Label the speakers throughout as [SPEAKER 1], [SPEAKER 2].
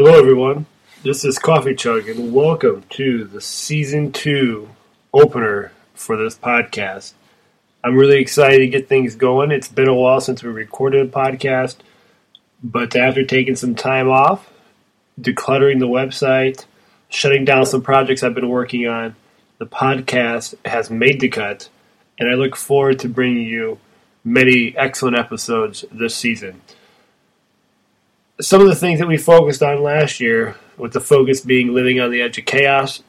[SPEAKER 1] Hello, everyone. This is Coffee Chug, and welcome to the season two opener for this podcast. I'm really excited to get things going. It's been a while since we recorded a podcast, but after taking some time off, decluttering the website, shutting down some projects I've been working on, the podcast has made the cut, and I look forward to bringing you many excellent episodes this season some of the things that we focused on last year, with the focus being living on the edge of chaos,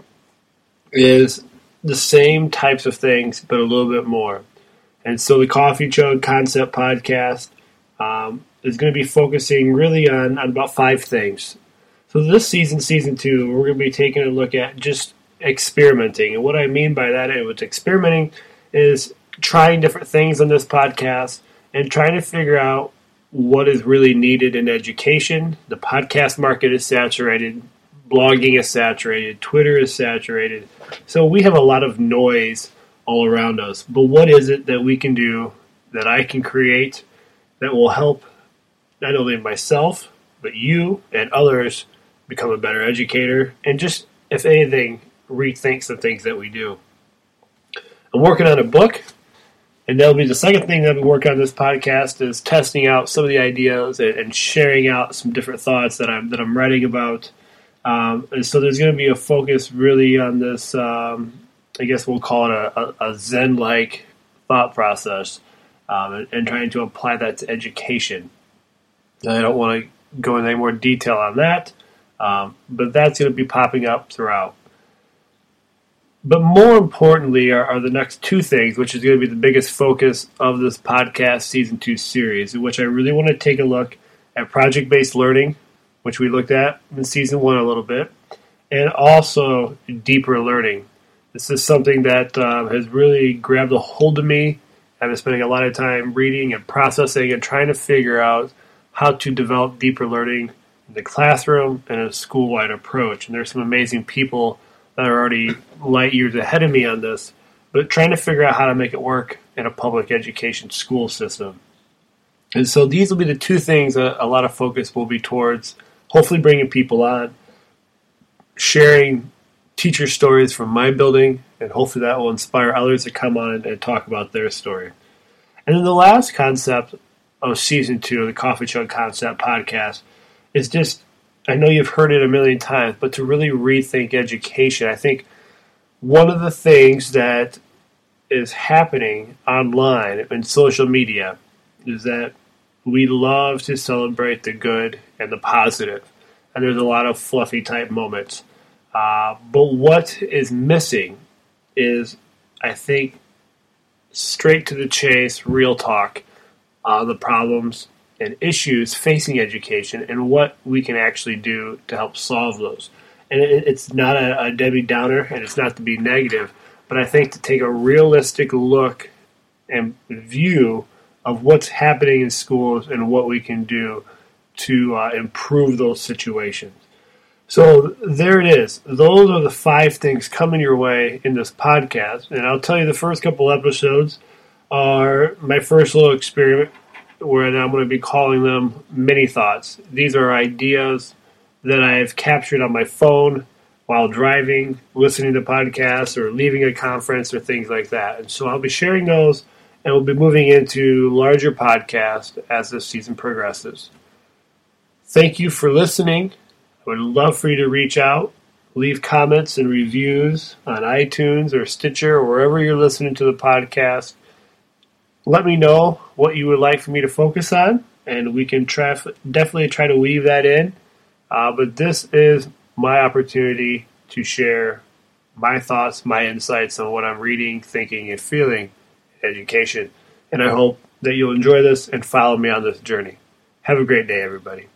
[SPEAKER 1] is the same types of things, but a little bit more. And so the Coffee Chug Concept Podcast um, is going to be focusing really on, on about five things. So this season, season two, we're going to be taking a look at just experimenting. And what I mean by that with experimenting is trying different things on this podcast and trying to figure out what is really needed in education. The podcast market is saturated, blogging is saturated, Twitter is saturated. So we have a lot of noise all around us. But what is it that we can do that I can create that will help not only myself, but you and others become a better educator and just, if anything, rethink some things that we do? I'm working on a book and that'll be the second thing that we work on this podcast is testing out some of the ideas and, and sharing out some different thoughts that I'm that I'm writing about. Um, and so there's going to be a focus really on this. Um, I guess we'll call it a, a, a Zen-like thought process, um, and, and, trying to apply that to education. I don't want to go into any more detail on that, um, but that's going to be popping up throughout. But more importantly are, are, the next two things, which is going to be the biggest focus of this podcast season two series, in which I really want to take a look at project based learning, which we looked at in season one a little bit, and also deeper learning. This is something that uh, has really grabbed a hold of me. I've been spending a lot of time reading and processing and trying to figure out how to develop deeper learning in the classroom and a school wide approach. And there's some amazing people that are already light years ahead of me on this, but trying to figure out how to make it work in a public education school system. And so these will be the two things that a lot of focus will be towards hopefully bringing people on, sharing teacher stories from my building, and hopefully that will inspire others to come on and talk about their story. And then the last concept of season two of the Coffee Chug Concept podcast is just I know you've heard it a million times, but to really rethink education, I think one of the things that is happening online and social media is that we love to celebrate the good and the positive, and there's a lot of fluffy type moments. Uh, but what is missing is, I think, straight to the chase, real talk on the problems and issues facing education and what we can actually do to help solve those. And it, it's not a, a Debbie Downer and it's not to be negative, but I think to take a realistic look and view of what's happening in schools and what we can do to uh, improve those situations. So there it is. Those are the five things coming your way in this podcast. And I'll tell you the first couple episodes are my first little experiment where I'm going to be calling them mini thoughts. These are ideas that I've captured on my phone while driving, listening to podcasts, or leaving a conference, or things like that. And so I'll be sharing those, and we'll be moving into larger podcasts as this season progresses. Thank you for listening. I would love for you to reach out, leave comments and reviews on iTunes or Stitcher or wherever you're listening to the podcast let me know what you would like for me to focus on, and we can try definitely try to weave that in. Uh, but this is my opportunity to share my thoughts, my insights on what I'm reading, thinking, and feeling in education. And I hope that you'll enjoy this and follow me on this journey. Have a great day, everybody.